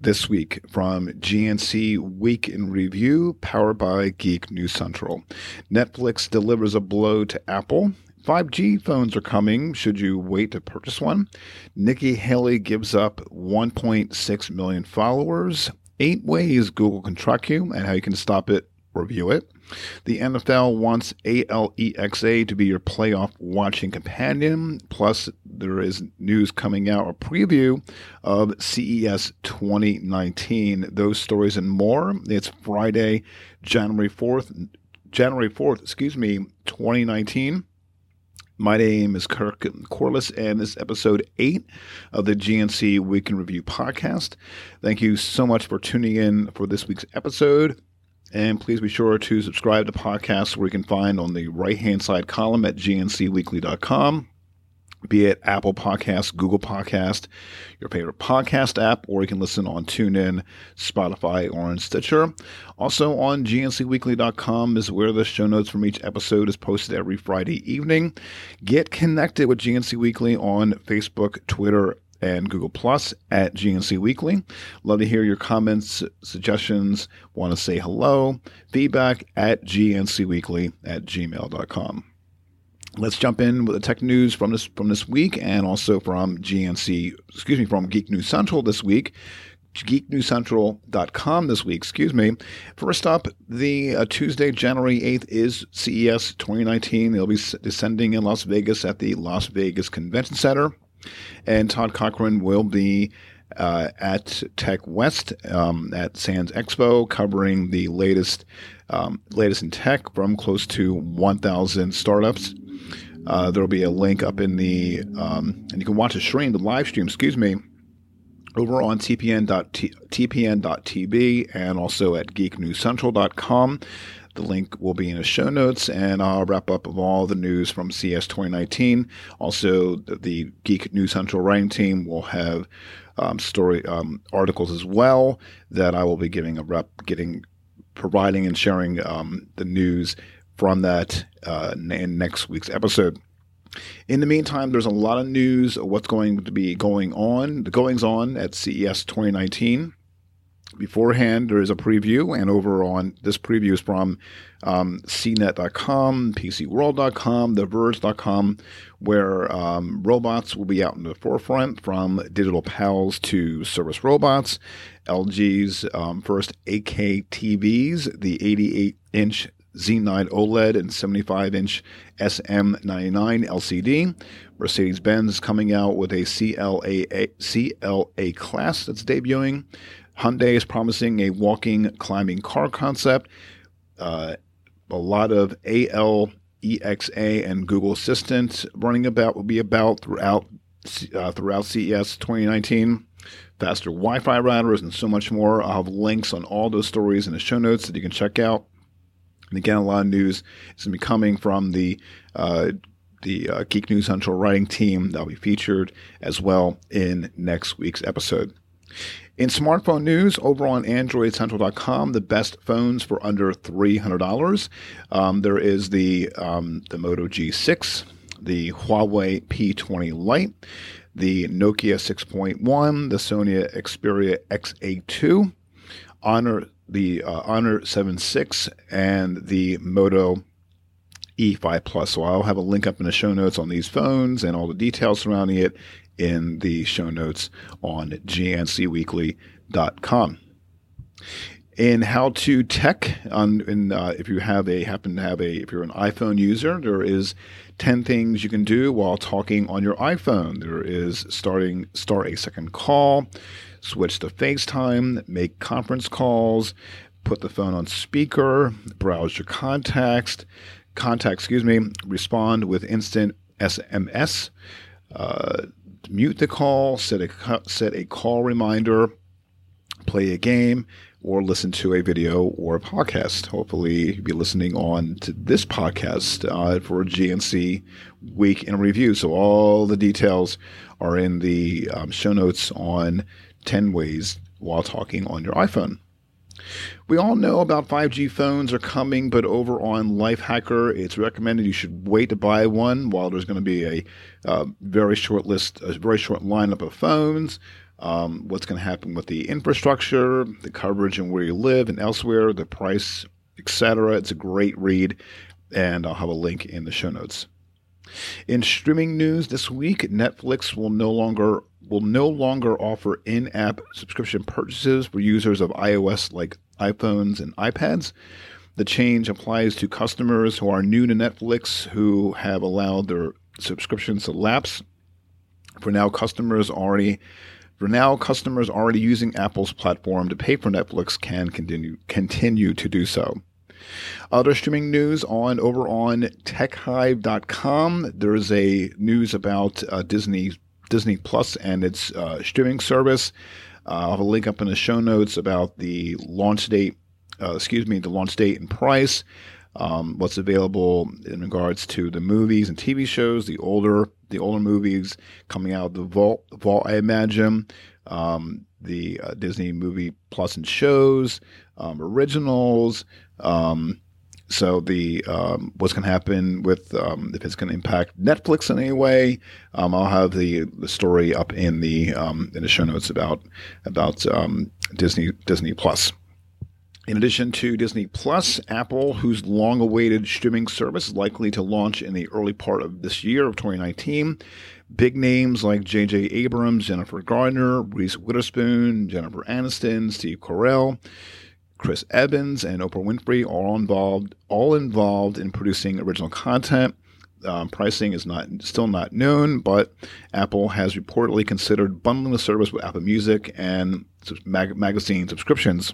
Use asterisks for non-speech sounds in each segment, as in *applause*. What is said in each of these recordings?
this week from GNC Week in Review, powered by Geek News Central. Netflix delivers a blow to Apple. 5G phones are coming. Should you wait to purchase one? Nikki Haley gives up 1.6 million followers. Eight ways Google can track you and how you can stop it. Review it. The NFL wants ALEXA to be your playoff watching companion. Plus, there is news coming out, a preview of CES 2019. Those stories and more. It's Friday, January 4th, January 4th, excuse me, 2019. My name is Kirk Corliss, and this is episode eight of the GNC Week in Review podcast. Thank you so much for tuning in for this week's episode. And please be sure to subscribe to podcasts where you can find on the right hand side column at gncweekly.com, be it Apple Podcast, Google Podcast, your favorite podcast app, or you can listen on TuneIn, Spotify, or on Stitcher. Also on gncweekly.com is where the show notes from each episode is posted every Friday evening. Get connected with GNC Weekly on Facebook, Twitter, and Google Plus at GNC Weekly. Love to hear your comments, suggestions, want to say hello, feedback at GNCweekly at gmail.com. Let's jump in with the tech news from this from this week and also from GNC, excuse me, from Geek News Central this week geeknewscentral.com this week, excuse me. First up, the uh, Tuesday, January 8th is CES 2019. They'll be descending in Las Vegas at the Las Vegas Convention Center. And Todd Cochran will be uh, at Tech West um, at Sands Expo, covering the latest um, latest in tech from close to 1,000 startups. Uh, there will be a link up in the um, and you can watch a stream, the live stream, excuse me, over on tpn.tpn.tv and also at geeknewscentral.com. The link will be in the show notes, and I'll wrap up of all the news from CES 2019. Also, the Geek News Central writing team will have um, story um, articles as well that I will be giving a rep, getting, providing and sharing um, the news from that uh, in next week's episode. In the meantime, there's a lot of news of what's going to be going on, the goings on at CES 2019 beforehand, there is a preview, and over on this preview is from um, CNET.com, PCWorld.com, TheVerge.com, where um, robots will be out in the forefront from digital pals to service robots. LG's um, first 8K TVs, the 88 inch Z9 OLED and 75 inch SM99 LCD. Mercedes Benz coming out with a CLA, CLA class that's debuting. Hyundai is promising a walking climbing car concept. Uh, a lot of AL, EXA, and Google Assistant running about will be about throughout uh, throughout CES 2019. Faster Wi-Fi routers and so much more. I'll have links on all those stories in the show notes that you can check out. And again, a lot of news is going to be coming from the uh, the uh, Geek News Central writing team that will be featured as well in next week's episode. In smartphone news, over on AndroidCentral.com, the best phones for under $300. Um, there is the um, the Moto G6, the Huawei P20 Lite, the Nokia 6.1, the Sony Xperia XA2, Honor the uh, Honor 7.6, and the Moto E5 Plus. So I'll have a link up in the show notes on these phones and all the details surrounding it in the show notes on gncweekly.com. In how to tech, on in, uh, if you have a happen to have a if you're an iPhone user, there is ten things you can do while talking on your iPhone. There is starting start a second call, switch to FaceTime, make conference calls, put the phone on speaker, browse your contacts, contact, excuse me, respond with instant SMS. Uh, mute the call, set a set a call reminder, play a game, or listen to a video or a podcast. Hopefully, you'll be listening on to this podcast uh, for GNC Week in Review. So all the details are in the um, show notes on 10 ways while talking on your iPhone. We all know about 5G phones are coming, but over on Lifehacker, it's recommended you should wait to buy one while there's going to be a uh, very short list, a very short lineup of phones. um, what's going to happen with the infrastructure, the coverage and where you live and elsewhere, the price, etc. It's a great read, and I'll have a link in the show notes. In streaming news this week, Netflix will no longer will no longer offer in-app subscription purchases for users of iOS like iPhones and iPads. The change applies to customers who are new to Netflix who have allowed their subscriptions to lapse. For now, customers already for now, customers already using Apple's platform to pay for Netflix can continue continue to do so. Other streaming news on over on TechHive.com. There's a news about uh, Disney Disney Plus and its uh, streaming service. Uh, I'll have a link up in the show notes about the launch date. Uh, excuse me, the launch date and price. Um, what's available in regards to the movies and TV shows, the older the older movies coming out of the vault, vault I imagine, um, the uh, Disney movie plus and shows, um, originals. Um, so the um, what's going to happen with um, if it's going to impact Netflix in any way, um, I'll have the, the story up in the um, in the show notes about about Disney Disney Plus. In addition to Disney Plus, Apple, whose long awaited streaming service is likely to launch in the early part of this year of 2019, big names like J.J. Abrams, Jennifer Gardner, Reese Witherspoon, Jennifer Aniston, Steve Carell, Chris Evans, and Oprah Winfrey are all involved, all involved in producing original content. Um, pricing is not still not known, but Apple has reportedly considered bundling the service with Apple Music and mag- magazine subscriptions.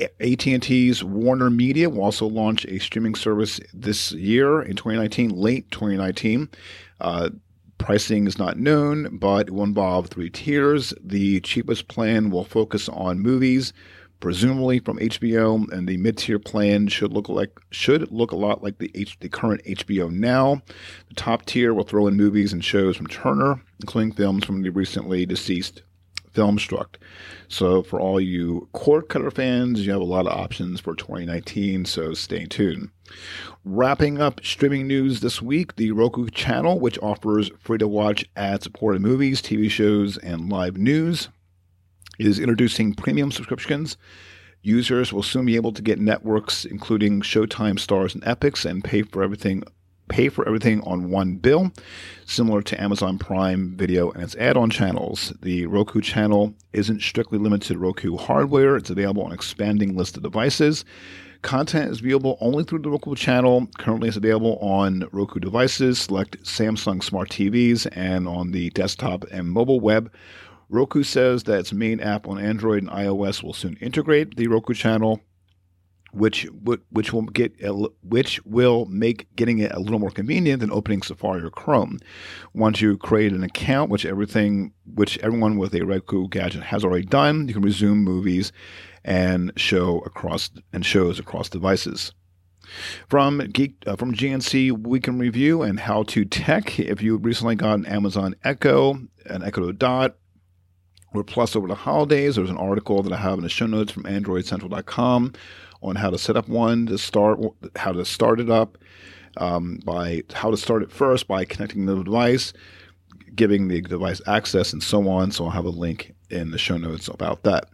AT&T's Warner Media will also launch a streaming service this year in 2019, late 2019. Uh, pricing is not known, but it will involve three tiers. The cheapest plan will focus on movies presumably from HBO, and the mid-tier plan should look like should look a lot like the H, the current HBO Now. The top tier will throw in movies and shows from Turner, including films from the recently deceased Filmstruck. So for all you cord cutter fans, you have a lot of options for 2019. So stay tuned. Wrapping up streaming news this week, the Roku channel, which offers free to watch ad supported movies, TV shows, and live news is introducing premium subscriptions. Users will soon be able to get networks including Showtime, Starz, and Epix, and pay for everything pay for everything on one bill, similar to Amazon Prime Video and its add-on channels. The Roku channel isn't strictly limited to Roku hardware; it's available on an expanding list of devices. Content is viewable only through the Roku channel. Currently, it's available on Roku devices, select Samsung smart TVs, and on the desktop and mobile web. Roku says that its main app on Android and iOS will soon integrate the Roku channel, which which will get which will make getting it a little more convenient than opening Safari or Chrome. Once you create an account, which everything which everyone with a Roku gadget has already done, you can resume movies and show across and shows across devices. From Geek, uh, from GNC Week in Review and How to Tech, if you recently got an Amazon Echo, an Echo Dot, or Plus over the holidays. There's an article that I have in the show notes from AndroidCentral.com on how to set up one to start, how to start it up, um, by how to start it first by connecting the device, giving the device access, and so on. So I'll have a link in the show notes about that.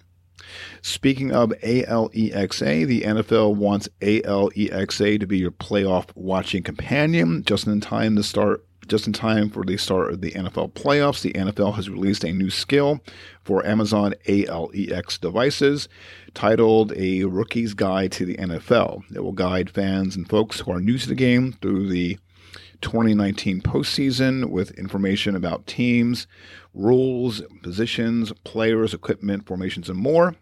Speaking of ALEXA, the NFL wants ALEXA to be your playoff watching companion just in time to start just in time for the start of the NFL playoffs, the NFL has released a new skill for Amazon ALEX devices titled A Rookie's Guide to the NFL. It will guide fans and folks who are new to the game through the 2019 postseason with information about teams, rules, positions, players, equipment, formations, and more.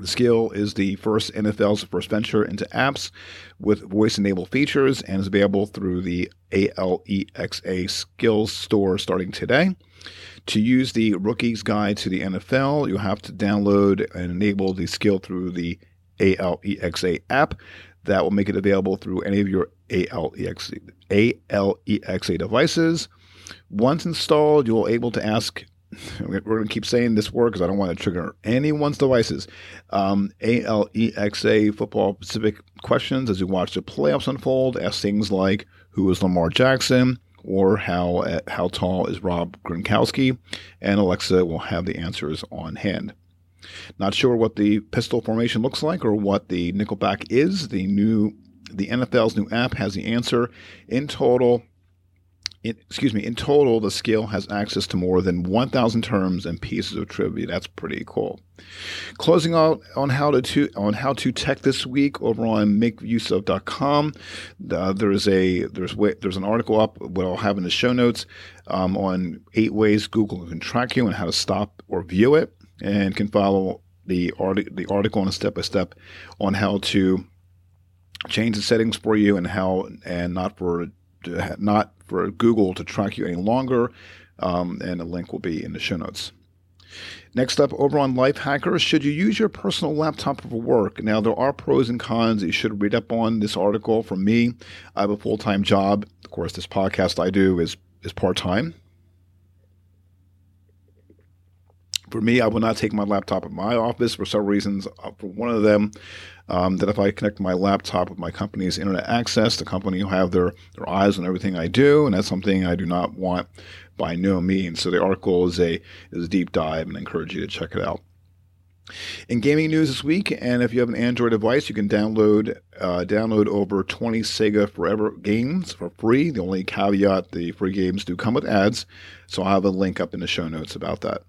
The skill is the first NFL's first venture into apps with voice enabled features and is available through the ALEXA Skills Store starting today. To use the Rookie's Guide to the NFL, you'll have to download and enable the skill through the ALEXA app. That will make it available through any of your ALEXA, ALEXA devices. Once installed, you'll be able to ask *laughs* we're going to keep saying this word because I don't want to trigger anyone's devices. Um, ALEXA football specific questions as you watch the playoffs unfold. Ask things like Who is Lamar Jackson? or how uh, how tall is Rob Gronkowski, and Alexa will have the answers on hand. Not sure what the pistol formation looks like or what the nickelback is. The new the NFL's new app has the answer. In total, in, excuse me, in total, the scale has access to more than 1,000 terms and pieces of trivia. That's pretty cool. Closing out on how to, to on how to tech this week over on makeuseof.com. Uh, there's a there's there's an article up what I'll have in the show notes um, on eight ways Google can track you and how to stop or view it, and can follow the art- the article on a step by step on how to change the settings for you and how and not for not for Google to track you any longer. Um, and a link will be in the show notes. Next up, over on Lifehacker, should you use your personal laptop for work? Now, there are pros and cons. You should read up on this article from me. I have a full time job. Of course, this podcast I do is is part time. For me, I will not take my laptop in my office for several reasons. Uh, for one of them, um, that if I connect my laptop with my company's internet access, the company will have their, their eyes on everything I do, and that's something I do not want by no means. So the article is a is a deep dive, and I encourage you to check it out. In gaming news this week, and if you have an Android device, you can download uh, download over 20 Sega Forever games for free. The only caveat: the free games do come with ads, so I'll have a link up in the show notes about that.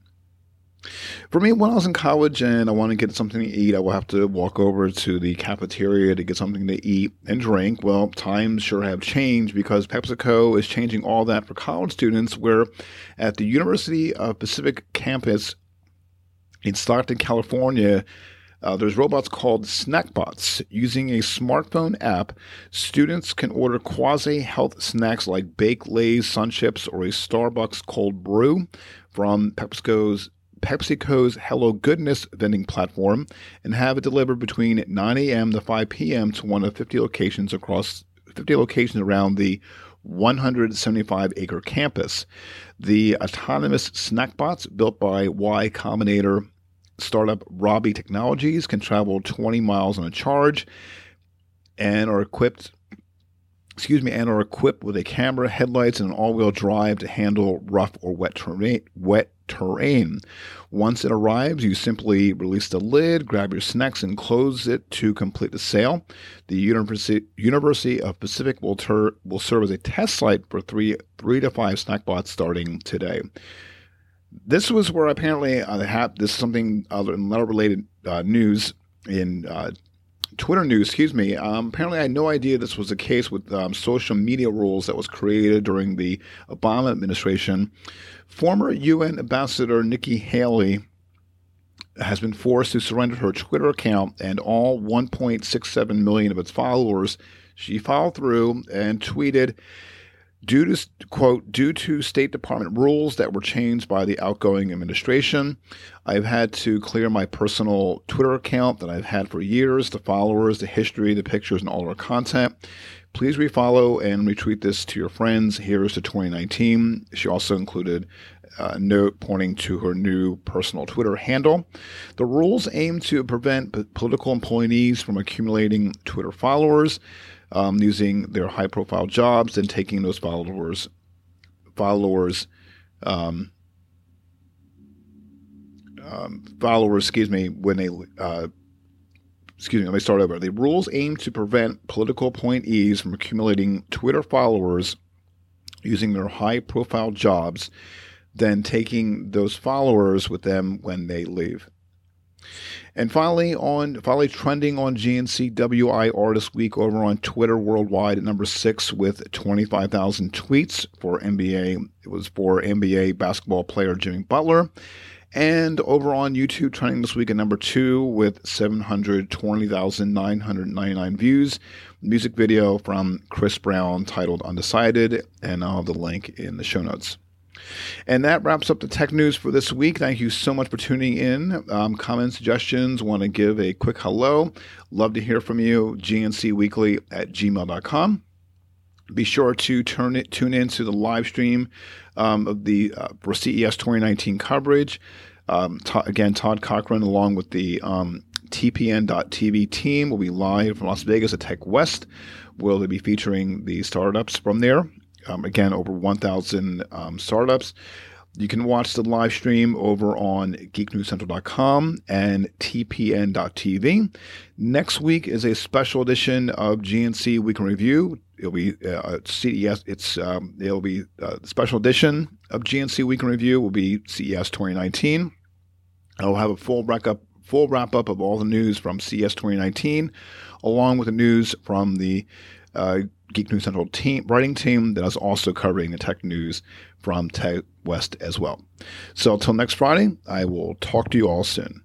For me, when I was in college and I want to get something to eat, I will have to walk over to the cafeteria to get something to eat and drink. Well, times sure have changed because PepsiCo is changing all that for college students. Where at the University of Pacific campus in Stockton, California, uh, there's robots called Snackbots. Using a smartphone app, students can order quasi health snacks like baked Lay's, Sun Chips, or a Starbucks cold brew from PepsiCo's PepsiCo's Hello Goodness vending platform and have it delivered between 9 a.m. to 5 p.m. to one of 50 locations across 50 locations around the 175 acre campus. The autonomous snack bots built by Y Combinator startup Robby Technologies can travel 20 miles on a charge and are equipped excuse me, and are equipped with a camera, headlights, and an all-wheel drive to handle rough or wet terrain. Wet terrain. Once it arrives, you simply release the lid, grab your snacks, and close it to complete the sale. The University, of Pacific will, ter- will serve as a test site for three three to five snack bots starting today. This was where apparently uh, have, this is something other than related uh, news in uh, Twitter news, excuse me. Um, apparently, I had no idea this was the case with um, social media rules that was created during the Obama administration. Former UN Ambassador Nikki Haley has been forced to surrender her Twitter account and all 1.67 million of its followers. She followed through and tweeted, due to quote due to state department rules that were changed by the outgoing administration i've had to clear my personal twitter account that i've had for years the followers the history the pictures and all our content. Please refollow and retweet this to your friends. Here's to 2019 she also included a note pointing to her new personal Twitter handle. The rules aim to prevent political employees from accumulating Twitter followers um, using their high profile jobs and taking those followers followers um, um, followers excuse me when they uh, excuse me let me start over the rules aim to prevent political appointees from accumulating twitter followers using their high profile jobs then taking those followers with them when they leave and finally, on finally trending on GNCWI Artist Week over on Twitter worldwide at number six with 25,000 tweets for NBA. It was for NBA basketball player Jimmy Butler. And over on YouTube, trending this week at number two with 720,999 views. Music video from Chris Brown titled Undecided, and I'll have the link in the show notes. And that wraps up the tech news for this week. Thank you so much for tuning in. Um, comments, suggestions, want to give a quick hello. Love to hear from you. GNCweekly at gmail.com. Be sure to turn it, tune in to the live stream um, of the uh, CES 2019 coverage. Um, again, Todd Cochran, along with the um, TPN.TV team, will be live from Las Vegas at Tech West. Will they be featuring the startups from there? Um, again, over 1,000 um, startups. You can watch the live stream over on geeknewscentral.com and tpn.tv. Next week is a special edition of GNC Week in Review. It'll be uh, CES. It's um, it'll be a uh, special edition of GNC Week in Review. Will be CES 2019. I'll have a full wrap up, full wrap up of all the news from CES 2019, along with the news from the uh, Geek News Central team, writing team that is also covering the tech news from Tech West as well. So until next Friday, I will talk to you all soon.